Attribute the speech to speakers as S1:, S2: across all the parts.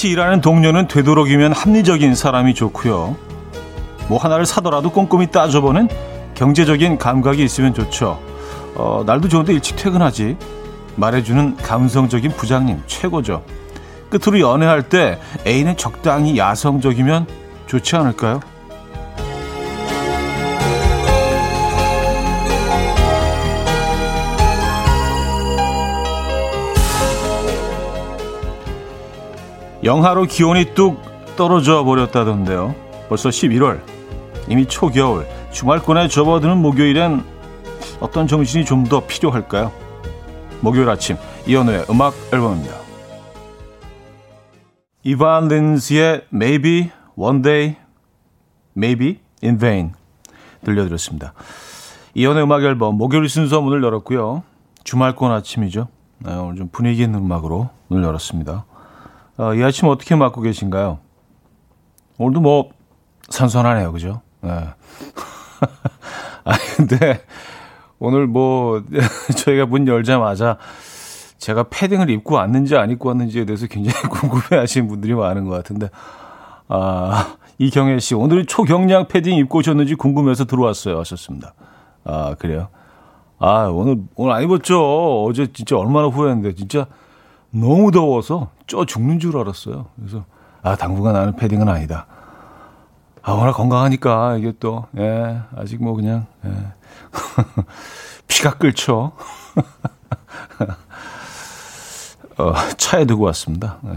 S1: 같이 일하는 동료는 되도록이면 합리적인 사람이 좋고요. 뭐 하나를 사더라도 꼼꼼히 따져보는 경제적인 감각이 있으면 좋죠. 어, 날도 좋은데 일찍 퇴근하지. 말해주는 감성적인 부장님 최고죠. 끝으로 연애할 때 A는 적당히 야성적이면 좋지 않을까요? 영하로 기온이 뚝 떨어져 버렸다던데요. 벌써 11월. 이미 초겨울. 주말권에 접어드는 목요일엔 어떤 정신이 좀 더 필요할까요? 목요일 아침 이현우의 음악 앨범입니다. 이반 린스의 Maybe One Day, Maybe in Vain 들려드렸습니다. 이현우의 음악 앨범 목요일 순서 문을 열었고요. 주말권 아침이죠. 네, 오늘 좀 분위기 있는 음악으로 문을 열었습니다. 어, 이 아침 어떻게 맞고 계신가요? 오늘도 뭐 선선하네요, 그죠? 네. 아 근데 오늘 뭐 저희가 문 열자마자 제가 패딩을 입고 왔는지 안 입고 왔는지에 대해서 굉장히 궁금해하시는 분들이 많은 것 같은데 아 이경혜 씨 오늘 초경량 패딩 입고 오셨는지 궁금해서 들어왔어요 하셨습니다. 아 그래요? 아 오늘 오늘 안 입었죠. 어제 진짜 얼마나 후회했는데 진짜 너무 더워서 쪄 죽는 줄 알았어요. 그래서 아 당분간 나는 패딩은 아니다. 아 워낙 건강하니까 이게 또 예, 아직 뭐 그냥 예. 피가 끓죠. 어, 차에 두고 왔습니다. 네.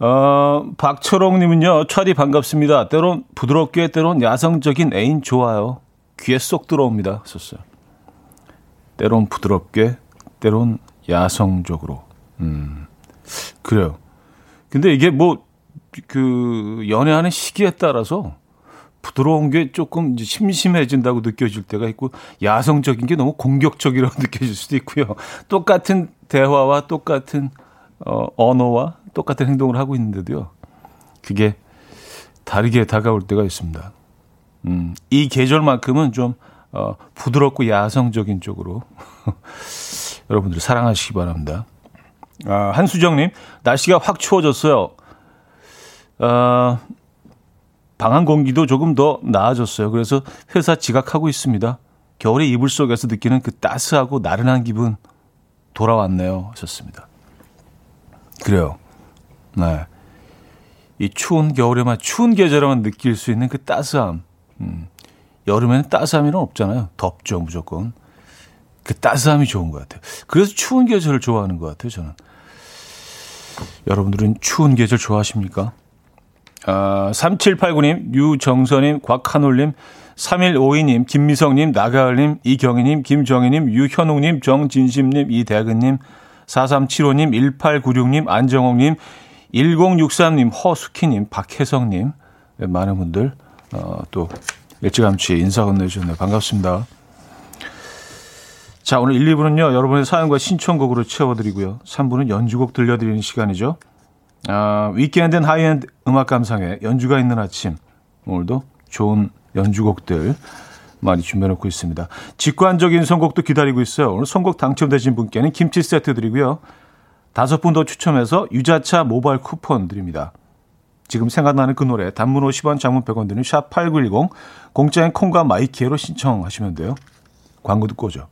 S1: 어, 박철홍님은요, 차디 반갑습니다. 때론 부드럽게, 때론 야성적인 애인 좋아요. 귀에 쏙 들어옵니다. 썼어요. 때론 부드럽게, 때론 야성적으로. 음, 그래요. 근데 이게 뭐, 그, 연애하는 시기에 따라서 부드러운 게 조금 이제 심심해진다고 느껴질 때가 있고 야성적인 게 너무 공격적이라고 느껴질 수도 있고요. 똑같은 대화와 똑같은 어, 언어와 똑같은 행동을 하고 있는데도요. 그게 다르게 다가올 때가 있습니다. 음, 이 계절만큼은 좀 어, 부드럽고 야성적인 쪽으로 여러분들 사랑하시기 바랍니다. 아, 한수정님, 날씨가 확 추워졌어요. 어, 방한 공기도 조금 더 나아졌어요. 그래서 회사 지각하고 있습니다. 겨울에 이불 속에서 느끼는 그 따스하고 나른한 기분 돌아왔네요. 하셨습니다. 그래요. 네. 이 추운 겨울에만 추운 계절에만 느낄 수 있는 그 따스함. 음. 여름에는 따스함이는 없잖아요. 덥죠, 무조건. 그 따스함이 좋은 것 같아요. 그래서 추운 계절을 좋아하는 것 같아요, 저는. 여러분들은 추운 계절 좋아하십니까? 아, 3789님, 유정선님, 곽한올님, 3152님, 김미성님, 나가을님, 이경희님, 김정희님, 유현웅님, 정진심님, 이대근님, 4375님, 1896님, 안정옥님, 1063님, 허수키님, 박혜성님, 네, 많은 분들, 어, 또, 일찌감치 인사 건네주셨네요. 반갑습니다. 자, 오늘 1, 2부는요, 여러분의 사연과 신청곡으로 채워드리고요. 3부는 연주곡 들려드리는 시간이죠. 아, weekend and high-end 음악 감상회 연주가 있는 아침 오늘도 좋은 연주곡들 많이 준비해놓고 있습니다. 직관적인 선곡도 기다리고 있어요. 오늘 선곡 당첨되신 분께는 김치 세트 드리고요. 다섯 분 더 추첨해서 유자차 모바일 쿠폰 드립니다. 지금 생각나는 그 노래 단문 50원 장문 100원 드는 샵8910 공짜인 콩과 마이키에로 신청하시면 돼요. 광고 듣고 오죠.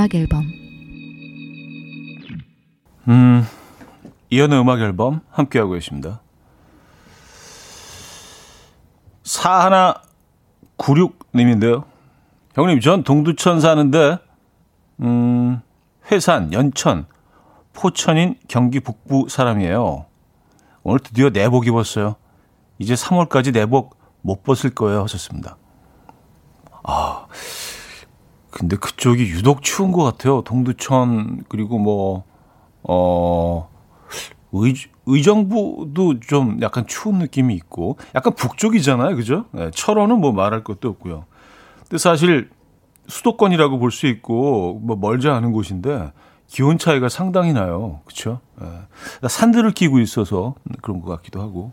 S2: 음악 앨범
S1: 음, 이연의 음악 앨범 함께하고 계십니다. 4196님인데요. 형님, 전 동두천 사는데, 음, 회산, 연천, 포천인 경기 북부 사람이에요. 오늘 드디어 내복 입었어요. 이제 3월까지 내복 못 벗을 거예요. 하셨습니다. 아, 근데 그쪽이 유독 추운 것 같아요. 동두천, 그리고 뭐, 어, 의, 의정부도 좀 약간 추운 느낌이 있고 약간 북쪽이잖아요. 그죠? 네, 철원은 뭐 말할 것도 없고요. 근데 사실 수도권이라고 볼 수 있고 뭐 멀지 않은 곳인데 기온 차이가 상당히 나요. 그렇죠? 네. 산들을 끼고 있어서 그런 것 같기도 하고.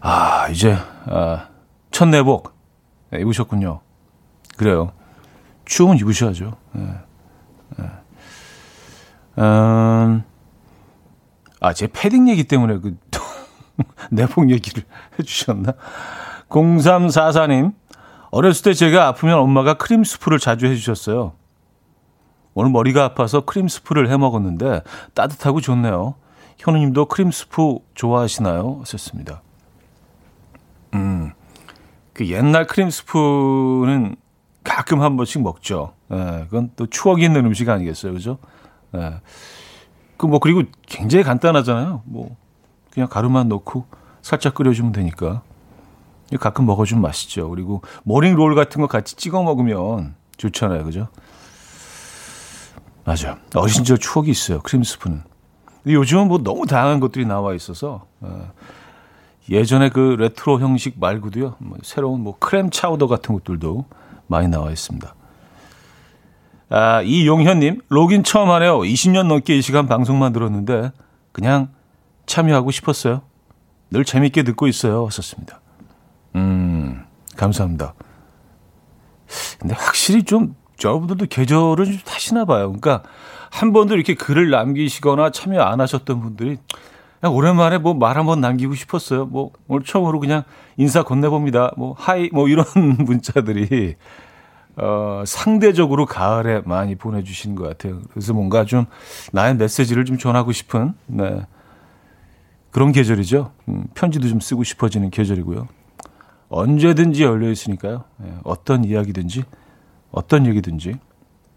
S1: 아, 이제 아, 첫 내복 네, 입으셨군요. 그래요. 추우면 입으셔야죠. 네. 네. 음, 아, 제 패딩 얘기 때문에 그 내복 얘기를 해주셨나? 0344님, 어렸을 때 제가 아프면 엄마가 크림 스프를 자주 해주셨어요. 오늘 머리가 아파서 크림 스프를 해 먹었는데 따뜻하고 좋네요. 현우님도 크림 스프 좋아하시나요? 하셨습니다. 음, 그 옛날 크림 스프는 가끔 한 번씩 먹죠. 예, 그건 또 추억이 있는 음식 아니겠어요, 그죠? 예. 그 뭐 그리고 굉장히 간단하잖아요. 뭐 그냥 가루만 넣고 살짝 끓여주면 되니까 가끔 먹어주면 맛있죠. 그리고 모닝 롤 같은 거 같이 찍어 먹으면 좋잖아요, 그죠? 맞아. 시절 추억이 있어요. 크림 스프는. 요즘은 뭐 너무 다양한 것들이 나와 있어서 어, 예전에 그 레트로 형식 말고도요. 뭐 새로운 뭐 clam chowder 같은 것들도 많이 나와 있습니다. 아, 이용현님, 로긴 처음 하네요. 20년 넘게 이 시간 방송만 들었는데, 그냥 참여하고 싶었어요. 늘 재밌게 듣고 있어요. 하셨습니다. 음, 감사합니다. 근데 확실히 좀, 여러분들도 계절을 좀 타시나 봐요. 그러니까, 한 번도 이렇게 글을 남기시거나 참여 안 하셨던 분들이, 오랜만에 뭐 말 한번 남기고 싶었어요. 뭐, 오늘 처음으로 그냥 인사 건네봅니다. 뭐, 하이, 뭐, 이런 문자들이 어, 상대적으로 가을에 많이 보내주시는 것 같아요. 그래서 뭔가 좀 나의 메시지를 좀 전하고 싶은, 네. 그런 계절이죠. 음, 편지도 좀 쓰고 싶어지는 계절이고요. 언제든지 열려 있으니까요. 네, 어떤 이야기든지, 어떤 얘기든지,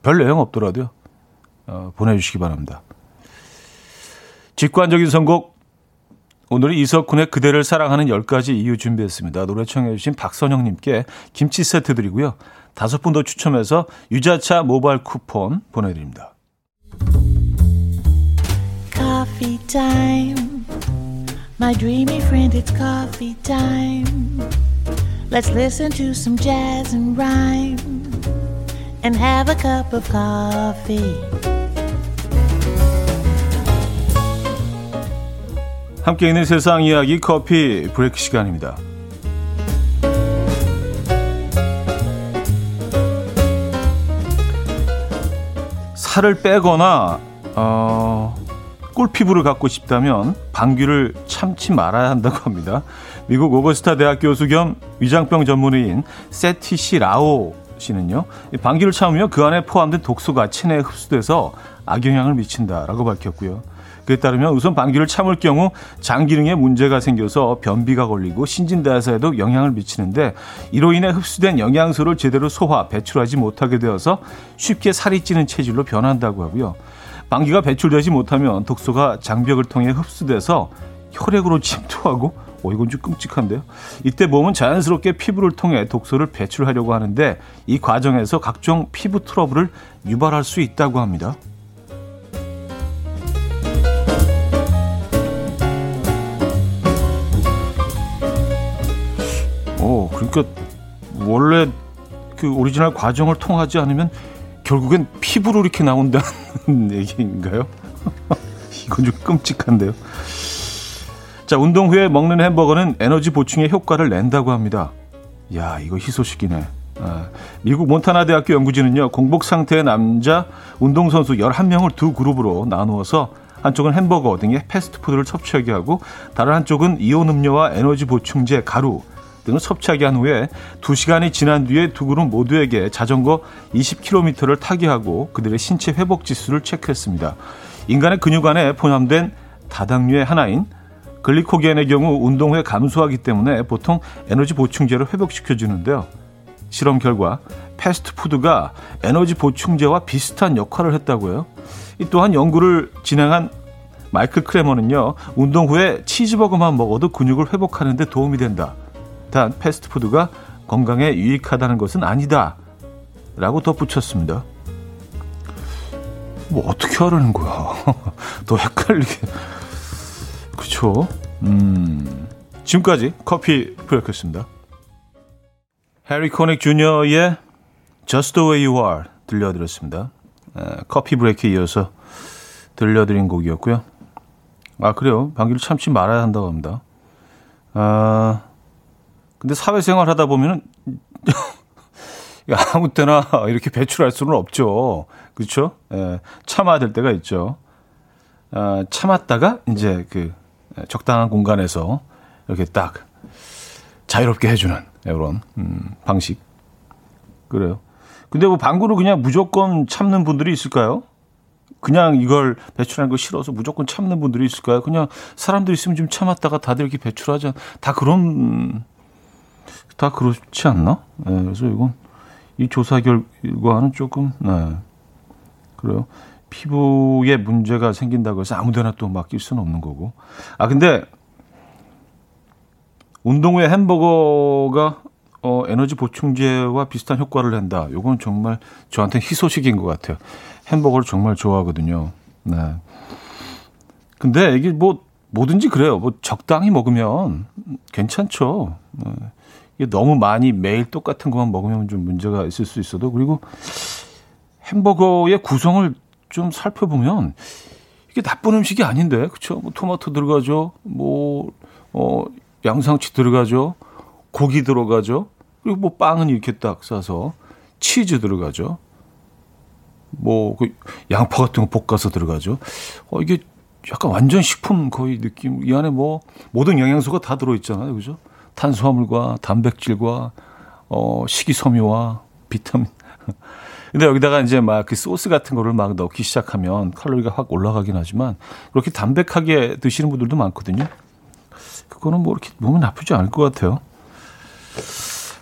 S1: 별 내용 없더라도요. 어, 보내주시기 바랍니다. 직관적인 선곡, 오늘은 이석훈의 그대를 사랑하는 10가지 이유 준비했습니다. 노래 청해 주신 박선영님께 김치 세트 드리고요. 다섯 분 더 추첨해서 유자차 모바일 쿠폰 보내드립니다. Coffee time. My dreamy friend, it's coffee time. Let's listen to some jazz and rhyme and have a cup of coffee. 함께 있는 세상 이야기 커피 브레이크 시간입니다. 살을 빼거나 어, 꿀 피부를 갖고 싶다면 방귀를 참지 말아야 한다고 합니다. 미국 오거스타 대학 교수 겸 위장병 전문의인 세티시 라오 씨는요. 방귀를 참으면 그 안에 포함된 독소가 체내에 흡수돼서 악영향을 미친다라고 밝혔고요. 그에 따르면 우선 방귀를 참을 경우 장 기능에 문제가 생겨서 변비가 걸리고 신진대사에도 영향을 미치는데 이로 인해 흡수된 영양소를 제대로 소화, 배출하지 못하게 되어서 쉽게 살이 찌는 체질로 변한다고 하고요. 방귀가 배출되지 못하면 독소가 장벽을 통해 흡수돼서 혈액으로 침투하고 오, 이건 좀 끔찍한데요. 이때 몸은 자연스럽게 피부를 통해 독소를 배출하려고 하는데 이 과정에서 각종 피부 트러블을 유발할 수 있다고 합니다. 어, 그러니까 원래 그 오리지널 과정을 통하지 않으면 결국엔 피부로 이렇게 나온다는 얘기인가요? 이건 좀 끔찍한데요. 자, 운동 후에 먹는 햄버거는 에너지 보충에 효과를 낸다고 합니다. 야, 이거 희소식이네. 아, 미국 몬타나 대학교 연구진은요, 공복 상태의 남자 운동선수 11명을 두 그룹으로 나누어서 한쪽은 햄버거 등의 패스트푸드를 섭취하게 하고 다른 한쪽은 이온 음료와 에너지 보충제, 가루, 등을 섭취하게 한 후에 2시간이 지난 뒤에 두 그룹 모두에게 자전거 20km를 타게 하고 그들의 신체 회복 지수를 체크했습니다. 인간의 근육 안에 포함된 다당류의 하나인 글리코겐의 경우 운동 후에 감소하기 때문에 보통 에너지 보충제를 회복시켜 주는데요. 실험 결과 패스트푸드가 에너지 보충제와 비슷한 역할을 했다고요. 또한 연구를 진행한 마이클 크레머는요, 운동 후에 치즈버거만 먹어도 근육을 회복하는 데 도움이 된다. 단 패스트푸드가 건강에 유익하다는 것은 아니다. 라고 덧붙였습니다. 뭐 어떻게 하라는 거야. 더 헷갈리게. 그쵸. 음, 지금까지 커피 브레이크였습니다. 해리 코닉 주니어의 Just the way you are 들려드렸습니다. 에, 커피 브레이크에 이어서 들려드린 곡이었고요. 아, 그래요. 방귀를 참지 말아야 한다고 합니다. 아, 근데 사회생활 하다 보면은, 아무 때나 이렇게 배출할 수는 없죠. 그렇죠? 예, 참아야 될 때가 있죠. 아, 참았다가 이제 그 적당한 공간에서 이렇게 딱 자유롭게 해주는 이런 음, 방식. 그래요. 근데 뭐 방구를 그냥 무조건 참는 분들이 있을까요? 그냥 이걸 배출하는 거 싫어서 무조건 참는 분들이 있을까요? 그냥 사람들 있으면 좀 참았다가 다들 이렇게 배출하자. 다 그런, 다 그렇지 않나? 네, 그래서 이건, 이 조사 결과는 조금, 네. 그래요. 피부에 문제가 생긴다고 해서 아무 데나 또 맡길 수는 없는 거고. 아, 근데, 운동 후에 햄버거가 어, 에너지 보충제와 비슷한 효과를 낸다. 요건 정말 저한테 희소식인 것 같아요. 햄버거를 정말 좋아하거든요. 네. 근데 이게 뭐 뭐든지 그래요. 뭐 적당히 먹으면 괜찮죠. 네. 너무 많이 매일 똑같은 것만 먹으면 좀 문제가 있을 수 있어도 그리고 햄버거의 구성을 좀 살펴보면 이게 나쁜 음식이 아닌데 그렇죠? 뭐 토마토 들어가죠. 뭐 어, 양상추 들어가죠. 고기 들어가죠. 그리고 뭐 빵은 이렇게 딱 싸서 치즈 들어가죠. 뭐, 그 양파 같은 거 볶아서 들어가죠. 어, 이게 약간 완전 식품 거의 느낌. 이 안에 뭐 모든 영양소가 다 들어있잖아요. 그죠? 탄수화물과 단백질과 어, 식이섬유와 비타민. 근데 여기다가 이제 막 그 소스 같은 거를 막 넣기 시작하면 칼로리가 확 올라가긴 하지만 그렇게 담백하게 드시는 분들도 많거든요. 그거는 뭐 이렇게 몸에 나쁘지 않을 것 같아요.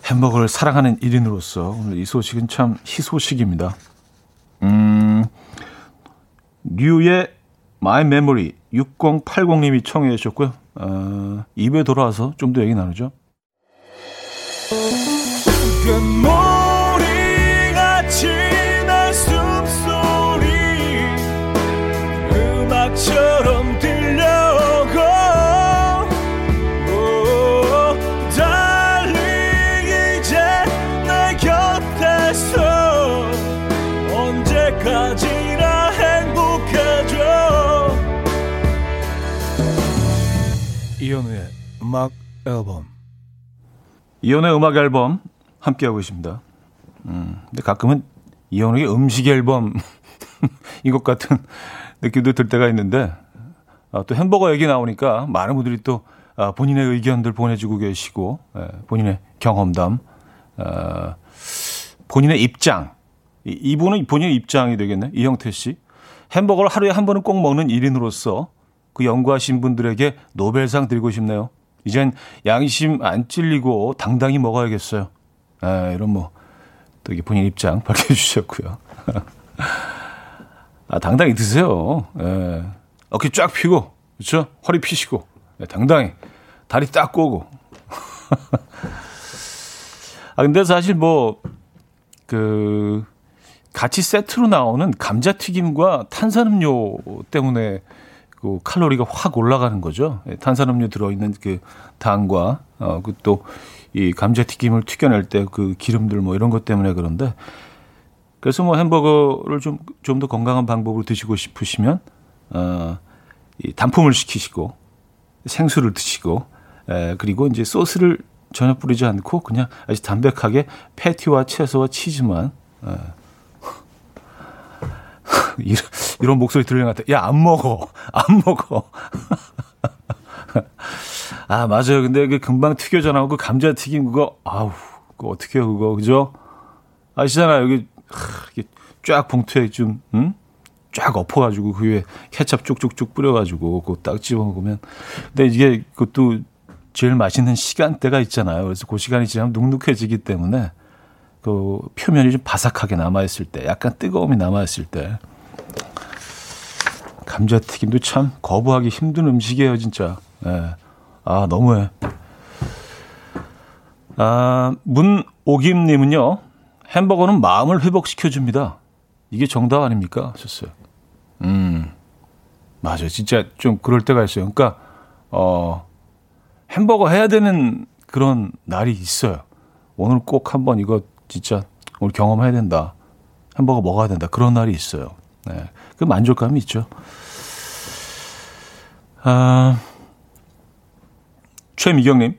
S1: 햄버거를 사랑하는 1인으로서 오늘 이 소식은 참 희소식입니다. 음, 류의 My Memory 6080님이 청해 주셨고요. 어, 입에 돌아와서 좀 더 얘기 나누죠. 음악 앨범. 이현우의 음악 앨범 함께하고 있습니다. 음, 근데 가끔은 이현우의 음식 앨범인 것 같은 느낌도 들 때가 있는데, 아, 또 햄버거 얘기 나오니까 많은 분들이 또 아, 본인의 의견들 보내주고 계시고, 예, 본인의 경험담, 아, 본인의 입장. 이, 이분은 본인의 입장이 되겠네. 이형태 씨. 햄버거를 하루에 한 번은 꼭 먹는 1인으로서 그 연구하신 분들에게 노벨상 드리고 싶네요. 이젠 양심 안 찔리고 당당히 먹어야겠어요. 아, 이런 뭐, 또 이게 본인 입장 밝혀주셨고요. 아, 당당히 드세요. 예. 어깨 쫙 펴고, 그렇죠? 허리 피시고, 예, 당당히 다리 딱 꼬고. 아, 근데 사실 뭐, 그, 같이 세트로 나오는 감자튀김과 탄산음료 때문에 그 칼로리가 확 올라가는 거죠. 예, 탄산음료 들어있는 그 당과 어, 그또이 감자튀김을 튀겨낼 때 그 기름들 뭐 이런 것 때문에 그런데 그래서 뭐 햄버거를 좀 좀 더 건강한 방법으로 드시고 싶으시면 어, 이 단품을 시키시고 생수를 드시고 에, 그리고 이제 소스를 전혀 뿌리지 않고 그냥 아주 담백하게 패티와 채소와 치즈만 에, 이런, 이런 목소리 같아. 야, 안 먹어. 안 먹어. 아, 맞아요. 근데 그 금방 튀겨져 나오고 그 감자튀김 그거, 아우, 그거 어떻게 해요, 그거. 그죠? 아시잖아요. 여기, 하, 이게 쫙 봉투에 좀, 응? 쫙 엎어가지고 그 위에 케찹 쭉쭉쭉 뿌려가지고 그거 딱 집어 먹으면. 근데 이게 그것도 제일 맛있는 시간대가 있잖아요. 그래서 그 시간이 지나면 눅눅해지기 때문에 그 표면이 좀 바삭하게 남아있을 때, 약간 뜨거움이 남아있을 때. 감자튀김도 참 거부하기 힘든 음식이에요, 진짜. 예. 아, 너무해. 아, 문오김님은요, 햄버거는 마음을 회복시켜줍니다. 이게 정답 아닙니까? 하셨어요. 음, 맞아요. 진짜 좀 그럴 때가 있어요. 그러니까, 어, 햄버거 해야 되는 그런 날이 있어요. 오늘 꼭 한번 이거 진짜 오늘 경험해야 된다. 햄버거 먹어야 된다. 그런 날이 있어요. 네. 그 만족감이 있죠. 아, 최미경님,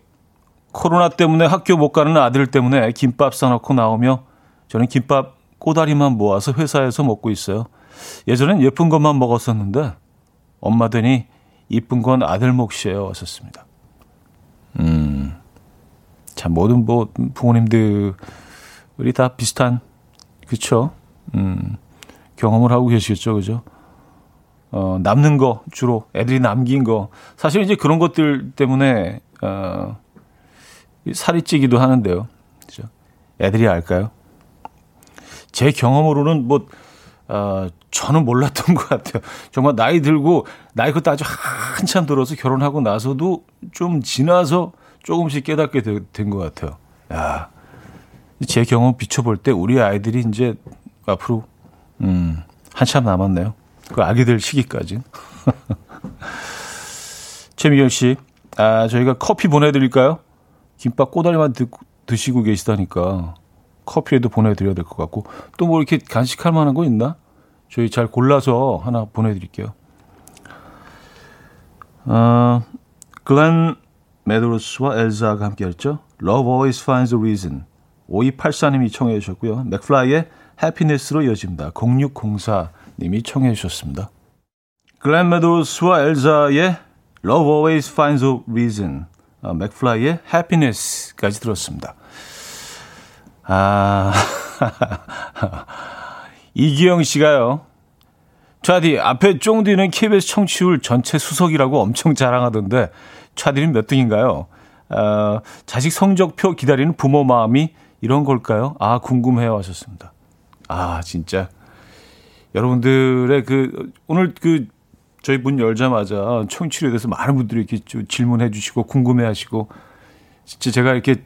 S1: 코로나 때문에 학교 못 가는 아들 때문에 김밥 싸놓고 나오며 저는 김밥 꼬다리만 모아서 회사에서 먹고 있어요. 예전엔 예쁜 것만 먹었었는데 엄마 되니 이쁜 건 아들 몫이에요. 하셨습니다. 음, 참 모든 뭐 부모님들 이다 비슷한 그쵸? 음, 경험을 하고 계시겠죠, 그죠? 어, 남는 거 주로 애들이 남긴 거 사실 이제 그런 것들 때문에 어, 살이 찌기도 하는데요, 그죠? 애들이 알까요? 제 경험으로는 뭐 어, 저는 몰랐던 것 같아요. 정말 나이 들고 나이 그것도 아주 한참 들어서 결혼하고 나서도 좀 지나서 조금씩 깨닫게 된 것 같아요. 야, 제 경험 비춰볼 때 우리 아이들이 이제 앞으로 음, 한참 남았네요. 그 아기 들 시기까지. 최미경 씨, 아, 저희가 커피 보내드릴까요? 김밥 꼬다리만 드, 드시고 계시다니까 커피에도 보내드려야 될 것 같고 또 뭐 이렇게 간식할 만한 거 있나? 저희 잘 골라서 하나 보내드릴게요. 어, 글렌 메드로스와 엘자가 함께했죠. Love Always Finds a Reason. 5284님이 청해 주셨고요. 맥플라이의 해피니스로 이어집니다. 0604님이 청해 주셨습니다. 글렌 메드로스와 엘자의 Love Always Finds a Reason. 어, 맥플라이의 해피니스까지 들었습니다. 아, 이기영 씨가요. 차디, 앞에 쫑디는 KBS 청취율 전체 수석이라고 엄청 자랑하던데, 차디는 몇 등인가요? 어, 자식 성적표 기다리는 부모 마음이 이런 걸까요? 아, 궁금해요 하셨습니다. 아, 진짜. 여러분들의 그, 오늘 그, 저희 문 열자마자 청취율에 대해서 많은 분들이 이렇게 질문해 주시고 궁금해 하시고, 진짜 제가 이렇게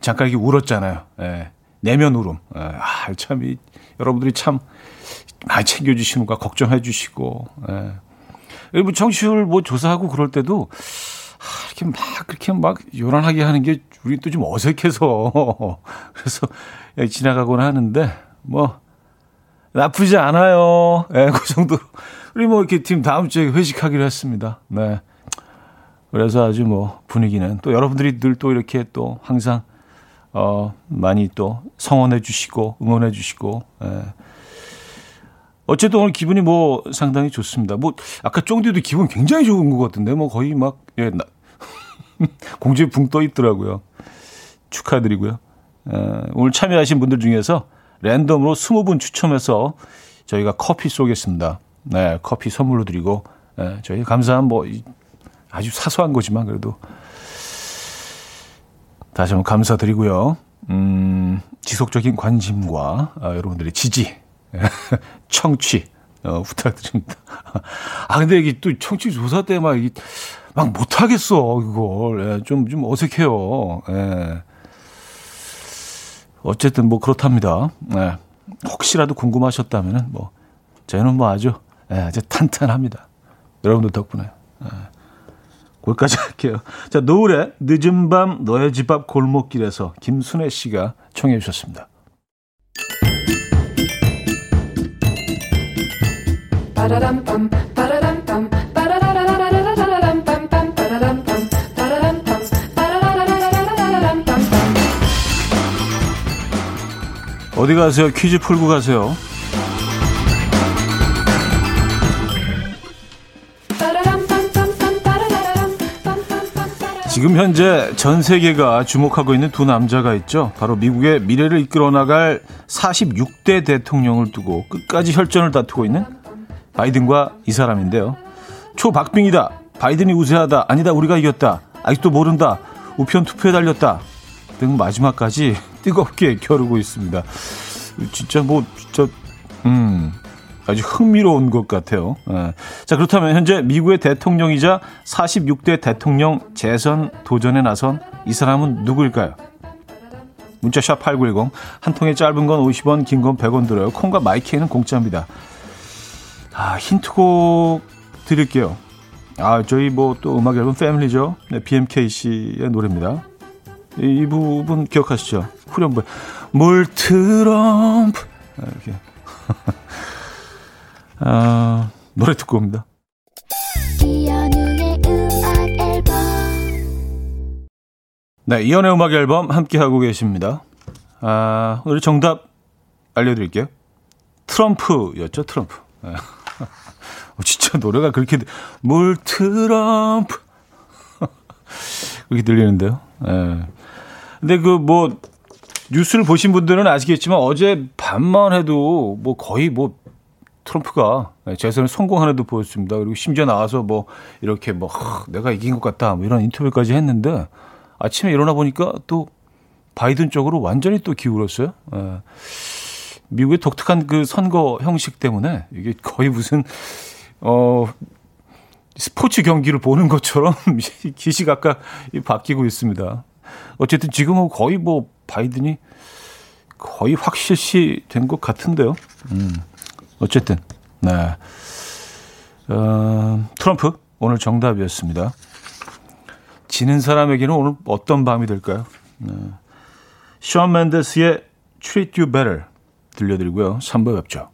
S1: 잠깐 이렇게 울었잖아요. 예. 내면 울음. 예. 아, 참, 이, 여러분들이 참 많이 챙겨주시는 거 걱정해 주시고, 예. 그리고 청취율 뭐 조사하고 그럴 때도, 아, 이렇게 막, 그렇게 막 요란하게 하는 게 우리 또 좀 어색해서. 그래서 예, 지나가곤 하는데, 뭐, 나쁘지 않아요. 예, 그 정도. 우리 뭐 이렇게 팀 다음 주에 회식하기로 했습니다. 네. 그래서 아주 뭐 분위기는 또 여러분들이 늘 또 이렇게 또 항상 어, 많이 또 성원해 주시고 응원해 주시고 예. 어쨌든 오늘 기분이 뭐 상당히 좋습니다. 뭐 아까 쫑디도 기분 굉장히 좋은 것 같은데 뭐 거의 막 예, 나, 공주에 붕 떠 있더라고요. 축하드리고요. 예, 오늘 참여하신 분들 중에서 랜덤으로 20분 추첨해서 저희가 커피 쏘겠습니다. 네, 커피 선물로 드리고 예, 저희 감사한 뭐 아주 사소한 거지만 그래도 다시 한번 감사드리고요. 음, 지속적인 관심과 아, 여러분들의 지지, 청취 어, 부탁드립니다. 아 근데 이게 또 청취 조사 때막막 못하겠어 이걸 예, 좀좀 어색해요. 예. 어쨌든 뭐 그렇답니다. 예. 혹시라도 궁금하셨다면은 뭐 저희는 뭐 아주 예, 아주 탄탄합니다. 여러분들 덕분에. 예. 거기까지 할게요. 자, 노을의 늦은 밤 너의 집 앞 골목길에서 김순애 씨가 청해 주셨습니다. 어디 가세요? 퀴즈 풀고 가세요. 지금 현재 전 세계가 주목하고 있는 두 남자가 있죠. 바로 미국의 미래를 이끌어 나갈 46대 대통령을 두고 끝까지 혈전을 다투고 있는 바이든과 이 사람인데요. 초박빙이다. 바이든이 우세하다. 아니다. 우리가 이겼다. 아직도 모른다. 우편 투표에 달렸다. 등 마지막까지 뜨겁게 겨루고 있습니다. 진짜 뭐 진짜 음 아주 흥미로운 것 같아요. 예. 자, 그렇다면 현재 미국의 대통령이자 46대 대통령 재선 도전에 나선 이 사람은 누구일까요? 문자샵 8910. 한 통에 짧은 건 50원, 긴 건 100원 들어요. 콩과 마이키에는 공짜입니다. 아, 힌트곡 드릴게요. 아, 저희 뭐 또 음악 앨범 패밀리죠. 네, BMK 씨의 노래입니다. 이, 이 부분 기억하시죠? 후렴부. 물 트럼프. 아, 이렇게. 아, 노래 듣고 옵니다. 네, 이연의 음악 앨범 함께 하고 계십니다. 아, 오늘 정답 알려드릴게요. 트럼프였죠, 트럼프. 네. 어, 진짜 노래가 그렇게 물 트럼프 그렇게 들리는데요. 네. 근데 그 뭐 뉴스를 보신 분들은 아시겠지만 어제 밤만 해도 뭐 거의 뭐 트럼프가 재선을 성공한 해도 보였습니다. 그리고 심지어 나와서 뭐 이렇게 뭐 내가 이긴 것 같다 뭐 이런 인터뷰까지 했는데 아침에 일어나 보니까 또 바이든 쪽으로 완전히 또 기울었어요. 예. 미국의 독특한 그 선거 형식 때문에 이게 거의 무슨 어 스포츠 경기를 보는 것처럼 기시각각 바뀌고 있습니다. 어쨌든 지금은 거의 뭐 바이든이 거의 확실시 된 것 같은데요. 음. 어쨌든 네. 어, 트럼프 오늘 정답이었습니다. 지는 사람에게는 오늘 어떤 밤이 될까요? 네. 션 맨데스의 Treat You Better 들려드리고요. 3부에 뵙죠.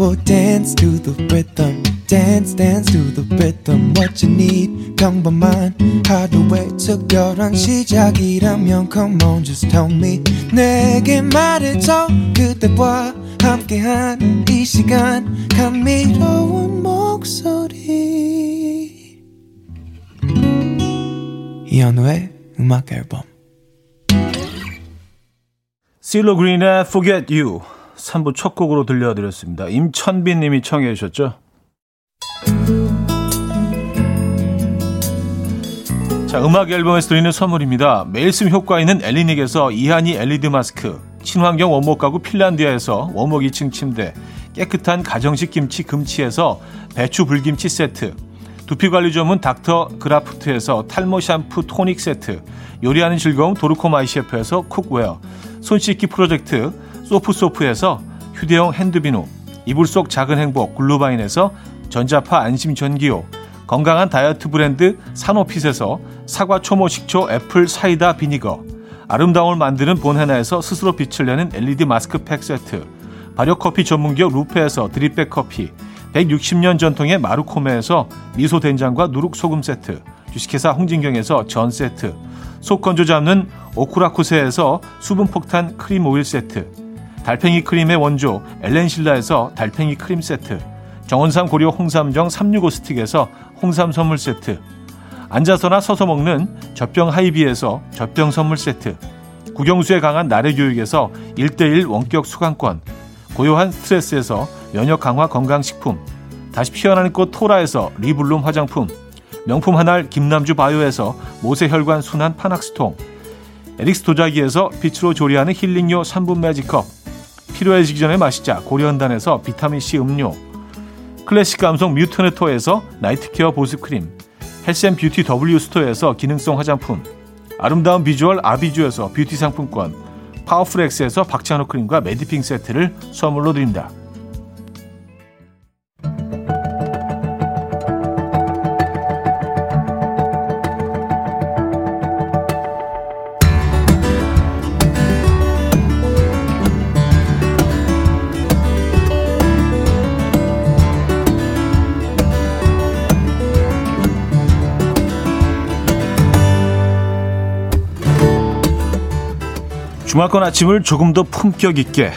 S1: will dance to the rhythm. dance dance to the rhythm what you need 평범한 하루의 특별한 시작이라면 come on just tell me 내게 말해줘 그대와 함께한 이 시간 감미로운 목소리 이현우의 음악 앨범 실로 그린의 Forget You 3부 첫 곡으로 들려드렸습니다. 임천빈 님이 청해 주셨죠? 자, 음악 앨범에서 드리는 선물입니다. 매일 쓰 효과 있는 엘리닉에서 이하니 LED 마스크, 친환경 원목 가구 핀란디아에서 원목 2층 침대, 깨끗한 가정식 김치 금치에서 배추 불김치 세트, 두피관리 전문 닥터 그라프트에서 탈모 샴푸 토닉 세트, 요리하는 즐거움 도르코마이 셰프에서 cookware, 손 씻기 프로젝트 소프소프에서 휴대용 핸드비누, 이불 속 작은 행복 글루바인에서 전자파 안심 전기요, 건강한 다이어트 브랜드 산오핏에서 사과 초모 식초 apple cider vinegar, 아름다움을 만드는 본헤나에서 스스로 빛을 내는 LED 마스크팩 세트, 발효커피 전문기업 루페에서 드립백 커피, 160년 전통의 마루코메에서 미소 된장과 누룩 소금 세트, 주식회사 홍진경에서 전 세트, 속 건조 잡는 오쿠라쿠세에서 수분 폭탄 크림 오일 세트, 달팽이 크림의 원조 엘렌실라에서 달팽이 크림 세트, 정원삼 고려 홍삼정 365 스틱에서 홍삼 선물 세트, 앉아서나 서서 먹는 젖병 하이비에서 젖병 선물 세트, 국영수에 강한 나래 교육에서 1대1 원격 수강권, 고요한 스트레스에서 면역 강화 건강식품, 다시 피어나는 꽃 토라에서 리블룸 화장품, 명품 한알 김남주 바이오에서 모세혈관 순환 파낙스통, 에릭스 도자기에서 빛으로 조리하는 힐링요 3분 매직컵, 필요해지기 전에 마시자. 고려한단에서 비타민C 음료, 클래식 감성 뮤트네토에서 night care 보습크림, 헬샘 뷰티 W 스토어에서 기능성 화장품, 아름다운 비주얼 아비주에서 뷰티 상품권, 파워풀엑스에서 박찬호 크림과 메디핑 세트를 선물로 드립니다. 주말권 아침을 조금 더 품격 있게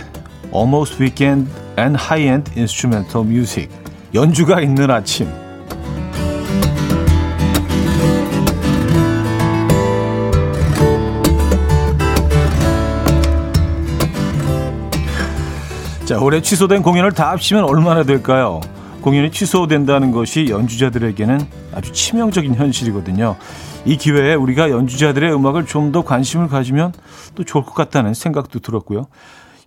S1: Almost Weekend and High-End Instrumental Music 연주가 있는 아침 자 올해 취소된 공연을 다 합치면 얼마나 될까요? 공연이 취소된다는 것이 연주자들에게는 아주 치명적인 현실이거든요. 이 기회에 우리가 연주자들의 음악을 좀 더 관심을 가지면 또 좋을 것 같다는 생각도 들었고요.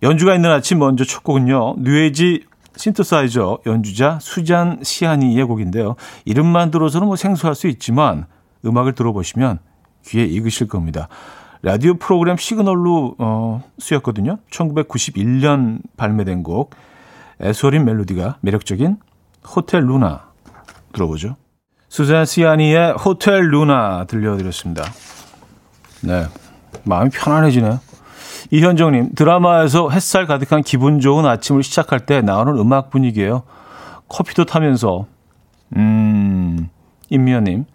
S1: 연주가 있는 아침 먼저 첫 곡은요. 뉴에이지 신터사이저 연주자 수잔 시아니의 곡인데요. 이름만 들어서는 뭐 생소할 수 있지만 음악을 들어보시면 귀에 익으실 겁니다. 라디오 프로그램 시그널로 어, 쓰였거든요. 1991년 발매된 곡 애소린 멜로디가 매력적인 호텔 루나 들어보죠. 수잔 시아니의 호텔 루나 들려드렸습니다. 네. 마음이 편안해지네요. 이현정님, 드라마에서 햇살 가득한 기분 좋은 아침을 시작할 때 나오는 음악 분위기예요. 커피도 타면서. 음, 임미연님,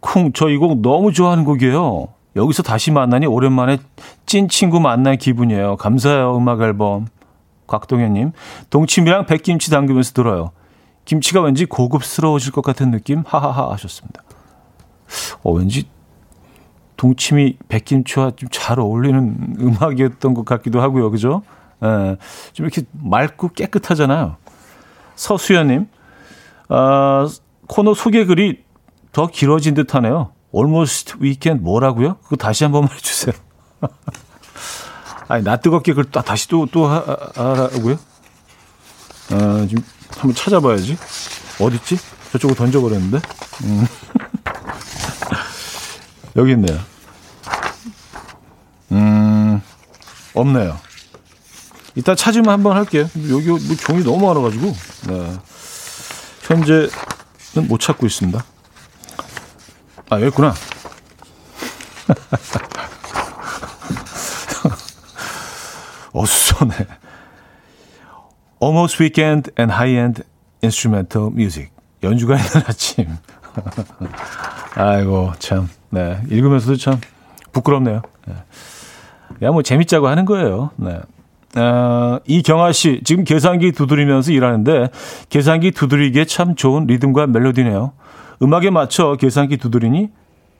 S1: 쿵, 저 이 곡 너무 좋아하는 곡이에요. 여기서 다시 만나니 오랜만에 찐 친구 만난 기분이에요. 감사해요, 음악 앨범. 곽동현님, 동치미랑 백김치 담그면서 들어요. 김치가 왠지 고급스러워질 것 같은 느낌? 하하하 하셨습니다. 어, 왠지 동치미 백김치와 좀 잘 어울리는 음악이었던 것 같기도 하고요. 그죠? 예, 좀 이렇게 맑고 깨끗하잖아요. 서수연님, 아, 코너 소개 글이 더 길어진 듯 하네요. almost weekend 뭐라고요? 그거 다시 한 번만 해주세요. 아니, 나 뜨겁게 그걸 또, 다시 또, 또 하, 하라고요? 아, 지금 한번 찾아봐야지. 어딨지? 저쪽으로 던져버렸는데? 음. 여기 있네요. 음, 없네요. 이따 찾으면 한번 할게요. 여기 뭐 종이 너무 많아가지고. 네. 현재는 못 찾고 있습니다. 아, 여기 있구나. 어수선해. Almost Weekend and High-End Instrumental Music. 연주가 있는 아침. 아이고, 참. 네. 읽으면서도 참 부끄럽네요. 네. 야, 뭐 재밌자고 하는 거예요. 네. 어, 이경아 씨, 지금 계산기 두드리면서 일하는데 계산기 두드리기에 참 좋은 리듬과 멜로디네요. 음악에 맞춰 계산기 두드리니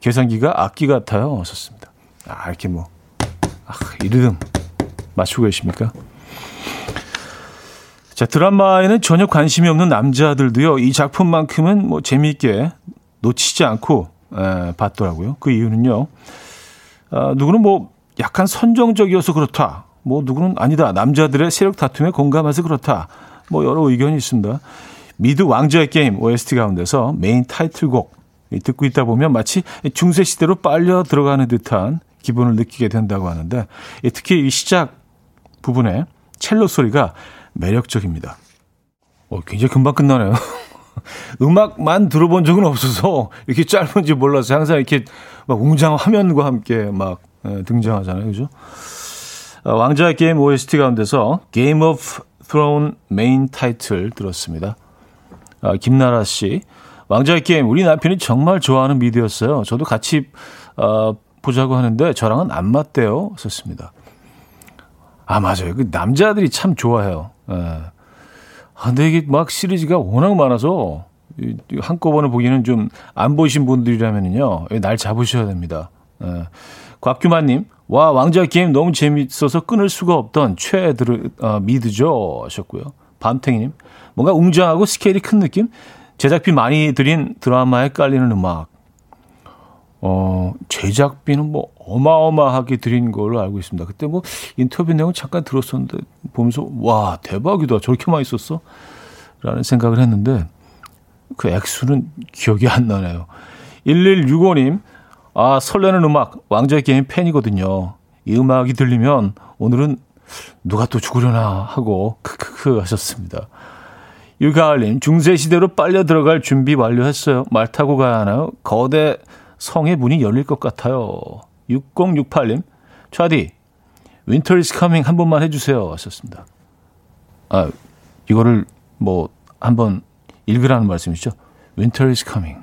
S1: 계산기가 악기 같아요. 썼습니다. 아, 이렇게 뭐, 아, 이 리듬 맞추고 계십니까? 자, 드라마에는 전혀 관심이 없는 남자들도요, 이 작품만큼은 뭐 재미있게 놓치지 않고 에, 봤더라고요. 그 이유는요, 아, 누구는 뭐 약간 선정적이어서 그렇다. 뭐 누구는 아니다. 남자들의 세력 다툼에 공감해서 그렇다. 뭐 여러 의견이 있습니다. 미드 왕좌의 게임 OST 가운데서 메인 타이틀곡 듣고 있다 보면 마치 중세 시대로 빨려 들어가는 듯한 기분을 느끼게 된다고 하는데 특히 이 시작 부분에 첼로 소리가 매력적입니다. 어, 굉장히 금방 끝나네요. 음악만 들어본 적은 없어서 이렇게 짧은지 몰라서 항상 이렇게 막 웅장 화면과 함께 막 예, 등장하잖아요. 그죠? 어, 왕좌의 게임 OST 가운데서 Game of Throne 메인 타이틀 들었습니다. 아, 김나라 씨. 왕좌의 게임 우리 남편이 정말 좋아하는 미드였어요. 저도 같이 어, 보자고 하는데 저랑은 안 맞대요. 썼습니다. 아 맞아요. 그 남자들이 참 좋아해요. 예. 아, 근데 이게 막 시리즈가 워낙 많아서 한꺼번에 보기는 좀 안 보신 분들이라면요 날 잡으셔야 됩니다. 예. 곽규만님, 와 왕자 게임 너무 재밌어서 끊을 수가 없던 최애들 어, 미드죠 하셨고요. 밤탱이님, 뭔가 웅장하고 스케일이 큰 느낌. 제작비 많이 들인 드라마에 깔리는 음악. 어, 제작비는 뭐 어마어마하게 들인 걸로 알고 있습니다. 그때 뭐 인터뷰 내용 잠깐 들었었는데 보면서 와, 대박이다. 저렇게 많이 썼어? 라는 생각을 했는데 그 액수는 기억이 안 나네요. 1165님, 아, 설레는 음악, 왕좌의 게임 팬이거든요. 이 음악이 들리면 오늘은 누가 또 죽으려나 하고 크크크 하셨습니다. 유가을님, 중세시대로 빨려 들어갈 준비 완료했어요. 말 타고 가야 하나요? 거대 성의 문이 열릴 것 같아요. 6068님, 차디, Winter is coming 한 번만 해주세요. 하셨습니다. 아, 이거를 뭐, 한번 읽으라는 말씀이죠. Winter is coming.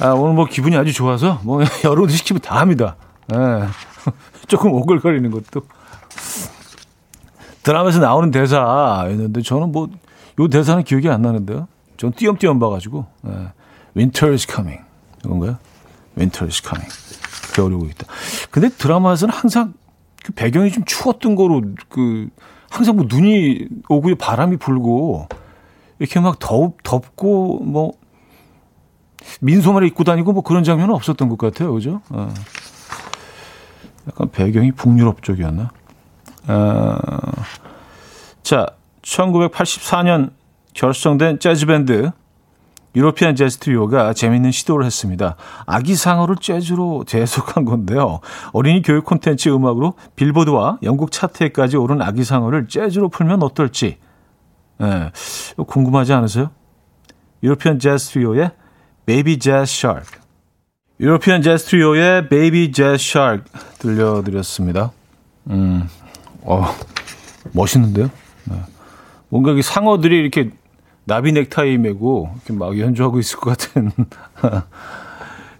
S1: 아, 오늘 뭐 기분이 아주 좋아서, 뭐, 여러분들 시키면 다 합니다. 예. 조금 오글거리는 것도. 드라마에서 나오는 대사였는데, 저는 뭐, 요 대사는 기억이 안 나는데요. 전 띄엄띄엄 봐가지고, 예. Winter is coming. 이건가요? Winter is coming. 겨울이 오고 있다. 근데 드라마에서는 항상 그 배경이 좀 추웠던 거로 그 항상 뭐 눈이 오고 바람이 불고 이렇게 막 덥, 덥고 뭐 민소매를 입고 다니고 뭐 그런 장면은 없었던 것 같아요. 그죠? 어. 약간 배경이 북유럽 쪽이었나? 어. 자, 1984년 결성된 재즈밴드 유로피안 재즈 트리오가 재미있는 시도를 했습니다. 아기 상어를 재즈로 재해석한 건데요. 어린이 교육 콘텐츠 음악으로 빌보드와 영국 차트에까지 오른 아기 상어를 재즈로 풀면 어떨지 네, 궁금하지 않으세요? 유로피안 재즈 트리오의 Baby Jazz Shark 유로피안 재즈 트리오의 Baby Jazz Shark 들려드렸습니다. 음, 어, 멋있는데요? 네. 뭔가 이 상어들이 이렇게 나비 넥타이 메고 이렇게 막 연주하고 있을 것 같은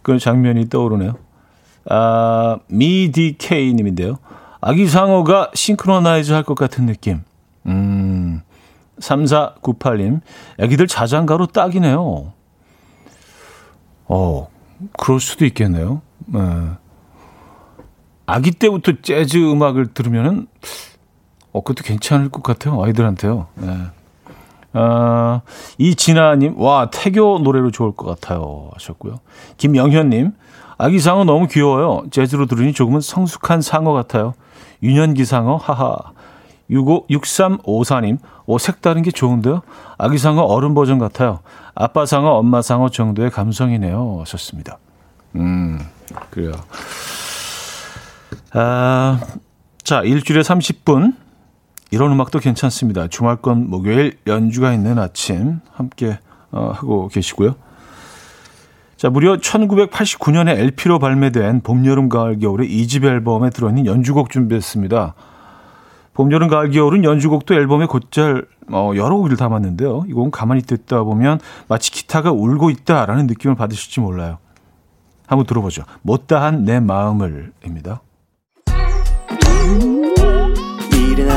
S1: 그런 장면이 떠오르네요. 아, 미디케이 님인데요. 아기 상어가 싱크로나이즈 할 것 같은 느낌. 음, 3498님. 아기들 자장가로 딱이네요. 어, 그럴 수도 있겠네요. 네. 아기 때부터 재즈 음악을 들으면은, 어, 그것도 괜찮을 것 같아요. 아이들한테요. 네. 아, 이진아님, 와, 태교 노래로 좋을 것 같아요. 하셨고요. 김영현님, 아기 상어 너무 귀여워요. 재즈로 들으니 조금은 성숙한 상어 같아요. 유년기 상어, 하하. 65, 6354님, 오, 색다른 게 좋은데요? 아기 상어 어른 버전 같아요. 아빠 상어, 엄마 상어 정도의 감성이네요. 하셨습니다. 음, 그래요. 아, 자, 일주일에 30분. 이런 음악도 괜찮습니다. 주말권 목요일 연주가 있는 아침 함께 어, 하고 계시고요. 자, 무려 1989년에 LP로 발매된 봄, 여름, 가을, 겨울의 2집 앨범에 들어있는 연주곡 준비했습니다. 봄, 여름, 가을, 겨울은 연주곡도 앨범에 곧잘 어, 여러 곡을 담았는데요. 이 곡은 가만히 듣다 보면 마치 기타가 울고 있다라는 느낌을 받으실지 몰라요. 한번 들어보죠. 못다한 내 마음을입니다.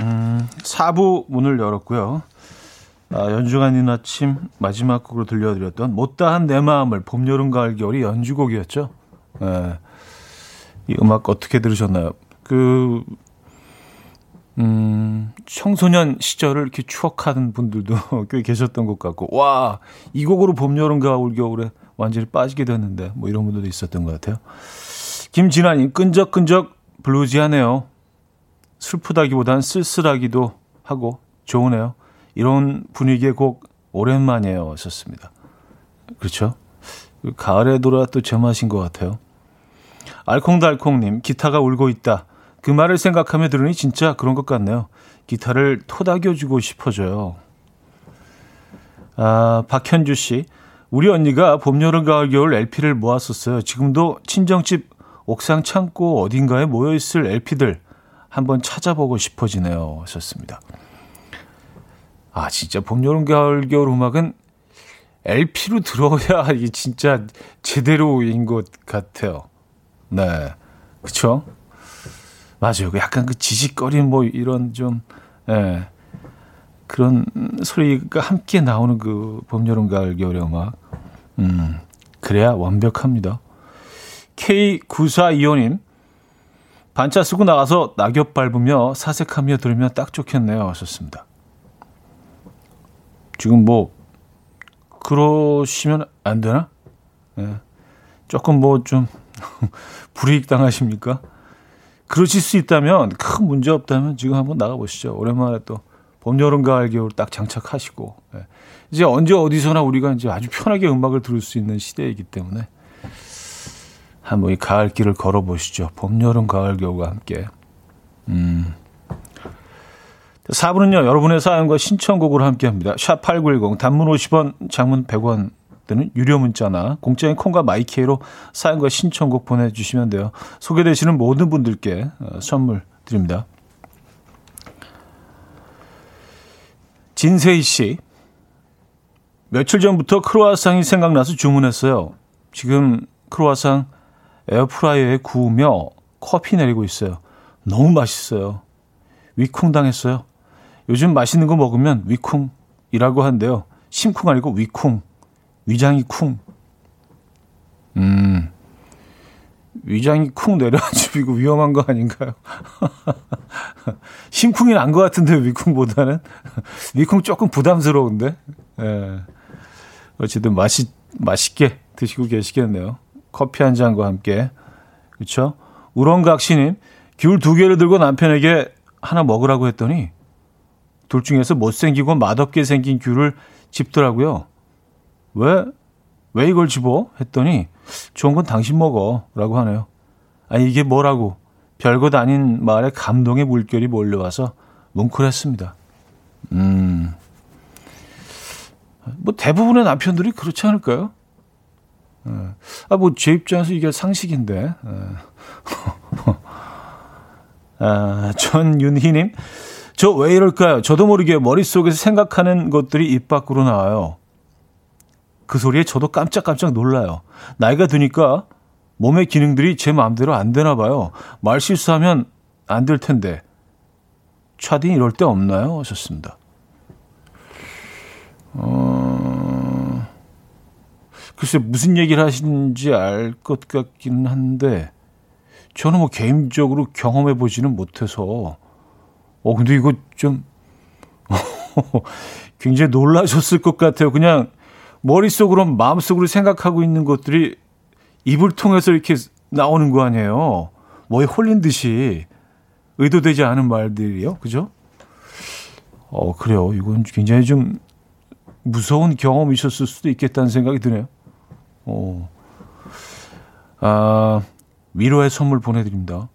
S1: 음, 4부 문을 열었고요. 아, 연주가 있는 아침 마지막 곡으로 들려드렸던 못다한 내 마음을 봄, 여름, 가을, 겨울이 연주곡이었죠. 네. 이 음악 어떻게 들으셨나요? 그, 음, 청소년 시절을 이렇게 추억하는 분들도 꽤 계셨던 것 같고, 와, 이 곡으로 봄, 여름, 가을, 겨울에 완전히 빠지게 됐는데, 뭐 이런 분들도 있었던 것 같아요. 김진아님, 끈적끈적 블루지하네요. 슬프다기보단 쓸쓸하기도 하고 좋으네요. 이런 분위기의 곡 오랜만이에요. 하셨습니다. 그렇죠? 가을에 돌아 또 제맛인 것 같아요. 알콩달콩님, 기타가 울고 있다. 그 말을 생각하며 들으니 진짜 그런 것 같네요. 기타를 토닥여주고 싶어져요. 아, 박현주 씨. 우리 언니가 봄, 여름, 가을, 겨울 LP를 모았었어요. 지금도 친정집 옥상 창고 어딘가에 모여있을 LP들 한번 찾아보고 싶어지네요. 하셨습니다. 아, 진짜 봄, 여름, 가을, 겨울 음악은 LP로 들어야 이게 진짜 제대로인 것 같아요. 네. 그쵸? 맞아요. 그 약간 그 지직거리는 뭐 이런 좀, 예. 그런 소리가 함께 나오는 그 봄, 여름, 가을, 겨울의 음악. 음, 그래야 완벽합니다. K9425님, 반차 쓰고 나가서 낙엽 밟으며 사색하며 들으면 딱 좋겠네요. 하셨습니다. 지금 뭐, 그러시면 안 되나? 네. 조금 뭐 좀 불이익 당하십니까? 그러실 수 있다면, 큰 문제 없다면 지금 한번 나가보시죠. 오랜만에 또 봄, 여름, 가을, 겨울 딱 장착하시고. 네. 이제 언제 어디서나 우리가 이제 아주 편하게 음악을 들을 수 있는 시대이기 때문에 한번 이 가을길을 걸어보시죠. 봄, 여름, 가을, 겨울과 함께. 음. 4부는요, 여러분의 사연과 신청곡으로 함께 합니다. 샵8910, 단문 50원, 장문 100원 되는 유료 문자나 공짜인 콩과 마이케이로 사연과 신청곡 보내주시면 돼요. 소개되시는 모든 분들께 어, 선물 드립니다. 진세희 씨. 며칠 전부터 크로아상이 생각나서 주문했어요. 지금 크로아상 에어프라이어에 구우며 커피 내리고 있어요. 너무 맛있어요. 위쿵 당했어요. 요즘 맛있는 거 먹으면 위쿵이라고 한대요. 심쿵 아니고 위쿵. 위장이 쿵. 음. 위장이 쿵 이거 위험한 거 아닌가요? 심쿵이 난 것 같은데 위쿵보다는 위쿵 조금 부담스러운데. 예. 어쨌든 맛이 맛있게 드시고 계시겠네요. 커피 한 잔과 함께 그렇죠? 우렁각시님 귤 두 개를 들고 남편에게 하나 먹으라고 했더니 둘 중에서 못생기고 맛없게 생긴 귤을 집더라고요. 왜? 왜 이걸 집어? 했더니 좋은 건 당신 먹어. 라고 하네요. 아니, 이게 뭐라고. 별것 아닌 말에 감동의 물결이 몰려와서 뭉클했습니다. 음. 뭐 대부분의 남편들이 그렇지 않을까요? 예. 아, 뭐, 제 입장에서 이게 상식인데. 예. 아, 전윤희님, 저 왜 이럴까요? 저도 모르게 머릿속에서 생각하는 것들이 입 밖으로 나와요. 그 소리에 저도 깜짝깜짝 놀라요. 나이가 드니까 몸의 기능들이 제 마음대로 안 되나 봐요. 말 실수하면 안 될 텐데. 차딘 이럴 때 없나요? 하셨습니다. 어, 글쎄, 무슨 얘기를 하시는지 알 것 같기는 한데, 저는 뭐 개인적으로 경험해 보지는 못해서, 어, 근데 이거 좀, 굉장히 놀라셨을 것 같아요. 그냥 머릿속으로, 마음속으로 생각하고 있는 것들이 입을 통해서 이렇게 나오는 거 아니에요. 뭐에 홀린 듯이 의도되지 않은 말들이요. 그죠? 어, 그래요. 이건 굉장히 좀 무서운 경험이셨을 수도 있겠다는 생각이 드네요. 어. 아, 위로의 선물 보내드립니다.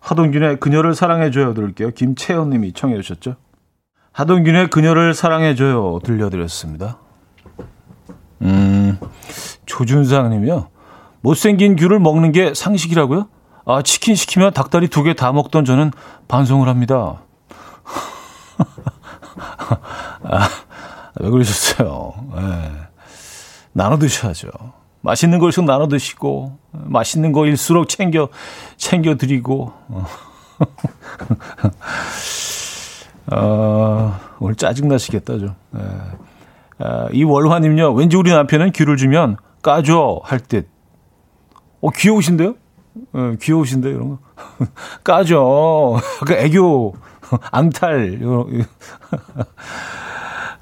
S1: 하동균의 그녀를 사랑해줘요 들을게요. 김채연 님이 청해 주셨죠. 하동균의 그녀를 사랑해줘요 들려드렸습니다. 음, 조준상 님이요. 못생긴 귤을 먹는 게 상식이라고요? 아, 치킨 시키면 닭다리 두 개 다 먹던 저는 반성을 합니다. 아, 왜 그러셨어요? 네. 나눠 드셔야죠. 맛있는 걸씩 나눠 드시고, 맛있는 거일수록 챙겨, 챙겨 드리고, 어, 오늘 짜증나시겠다, 좀. 네. 아, 이 월화님요, 왠지 우리 남편은 귤을 주면 까줘 할 듯. 어, 귀여우신데요? 네, 귀여우신데, 이런 거. 까줘. 그 애교, 앙탈, 이런,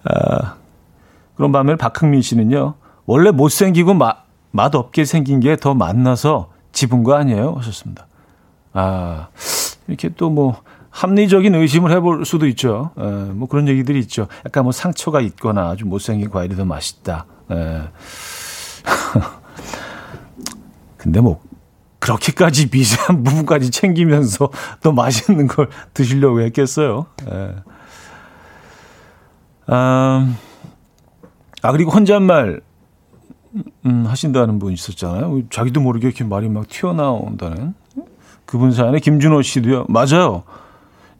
S1: 아, 그런 반면 박흥민 씨는요, 원래 못생기고 마, 맛없게 생긴 게더 맛나서 집은 거 아니에요? 하셨습니다. 아, 이렇게 또 뭐, 합리적인 의심을 해볼 수도 있죠. 에, 뭐 그런 얘기들이 있죠. 약간 뭐 상처가 있거나 아주 못생긴 과일이 더 맛있다. 에. 근데 뭐, 그렇게까지 미세한 부분까지 챙기면서 더 맛있는 걸 드시려고 했겠어요. 에. 아, 아, 그리고 혼잣말, 음, 하신다는 분 있었잖아요. 자기도 모르게 이렇게 말이 막 튀어나온다는. 그분 사연에 김준호 씨도요. 맞아요.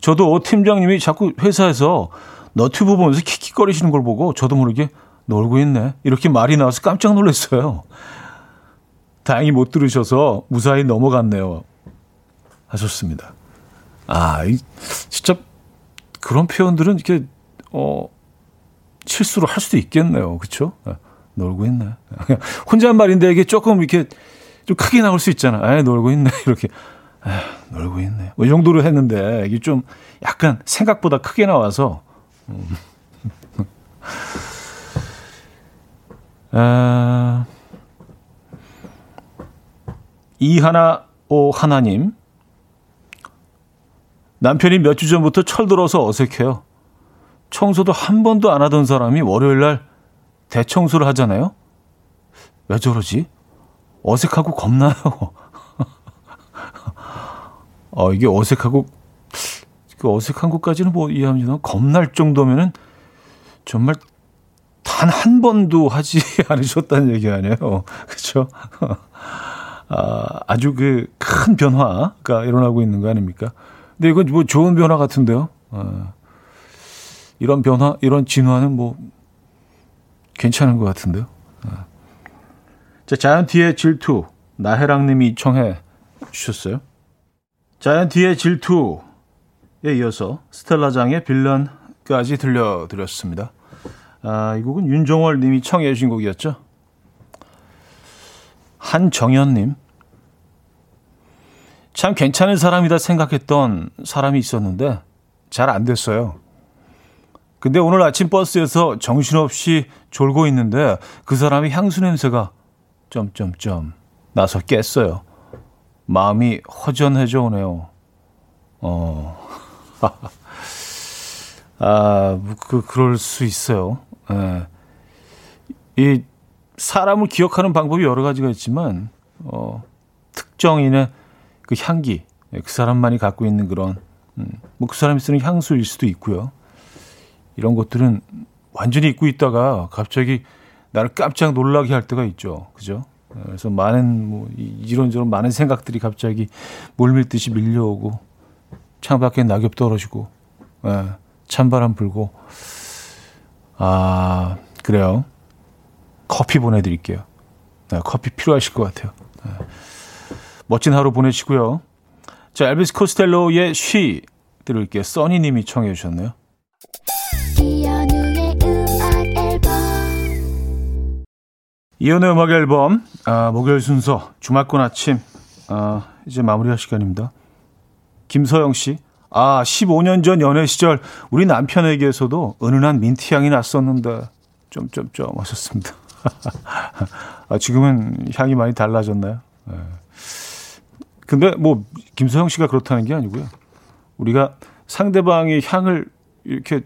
S1: 저도 팀장님이 자꾸 회사에서 너튜브 보면서 킥킥거리시는 걸 보고 저도 모르게 놀고 있네. 이렇게 말이 나와서 깜짝 놀랐어요. 다행히 못 들으셔서 무사히 넘어갔네요. 하셨습니다. 아, 이, 진짜 그런 표현들은 이렇게, 어, 실수로 할 수도 있겠네요. 네. 놀고 있네. 혼잣말인데 이게 조금 이렇게 좀 크게 나올 수 있잖아. 아, 놀고 있네. 이렇게. 아, 놀고 있네. 뭐이 정도로 했는데 이게 좀 약간 생각보다 크게 나와서. 음. 아, 이하나 오 하나님. 남편이 몇 주 전부터 철들어서 어색해요. 청소도 한 번도 안 하던 사람이 월요일 날 대청소를 하잖아요? 왜 저러지? 어색하고 겁나요. 어, 이게 어색하고, 그 어색한 것까지는 뭐 이해합니다. 겁날 정도면은 정말 단 한 번도 하지 않으셨다는 얘기 아니에요. 그쵸? 아, 아주 그 큰 변화가 일어나고 있는 거 아닙니까? 근데 이건 뭐 좋은 변화 같은데요. 어. 이런 변화, 이런 진화는 뭐 괜찮은 것 같은데요. 자, 자이언티의 질투 나혜랑님이 청해 주셨어요. 자이언티의 질투에 이어서 스텔라장의 빌런까지 들려드렸습니다. 아, 이 곡은 윤종월 님이 청해 주신 곡이었죠. 한정현 님. 참 괜찮은 사람이다 생각했던 사람이 있었는데 잘 안 됐어요. 근데 오늘 아침 버스에서 정신없이 졸고 있는데 그 사람이 향수 냄새가 점점점 나서 깼어요. 마음이 허전해져 오네요. 어. 아, 그, 그럴 수 있어요. 예. 이, 사람을 기억하는 방법이 여러 가지가 있지만, 어, 특정인의 그 향기, 예, 그 사람만이 갖고 있는 그런, 음, 뭐 그 사람이 쓰는 향수일 수도 있고요. 이런 것들은 완전히 잊고 있다가 갑자기 나를 깜짝 놀라게 할 때가 있죠. 그죠? 예, 그래서 많은, 뭐, 이런저런 많은 생각들이 갑자기 물밀듯이 밀려오고, 창밖에 낙엽 떨어지고, 예, 찬바람 불고, 아, 그래요. 커피 보내드릴게요. 네, 커피 필요하실 것 같아요. 네. 멋진 하루 보내시고요. 자, 엘비스 코스텔로의 쉬 들을게요. 써니님이 청해 주셨네요. 이연의 음악 앨범 아, 목요일 순서 주말권 아침 아, 이제 마무리할 시간입니다. 김서영 씨, 아 15년 전 연애 시절 우리 남편에게서도 은은한 민트 향이 났었는데 점점점 하셨습니다. 아, 지금은 향이 많이 달라졌나요? 네. 근데 뭐 김서영 씨가 그렇다는 게 아니고요. 우리가 상대방의 향을 이렇게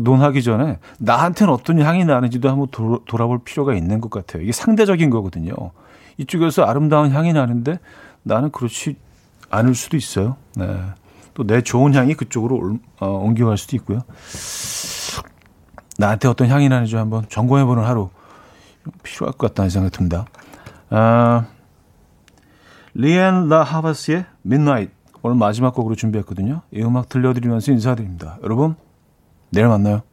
S1: 논하기 전에 나한테는 어떤 향이 나는지도 한번 도, 돌아볼 필요가 있는 것 같아요. 이게 상대적인 거거든요. 이쪽에서 아름다운 향이 나는데 나는 그렇지 않을 수도 있어요. 네. 또 내 좋은 향이 그쪽으로 어, 옮겨갈 수도 있고요. 나한테 어떤 향이 나는지 한번 점검해보는 하루 필요할 것 같다는 생각이 듭니다. 아, 리앤 라 하바스의 Midnight 오늘 마지막 곡으로 준비했거든요. 이 음악 들려드리면서 인사드립니다. 여러분 내일 만나요.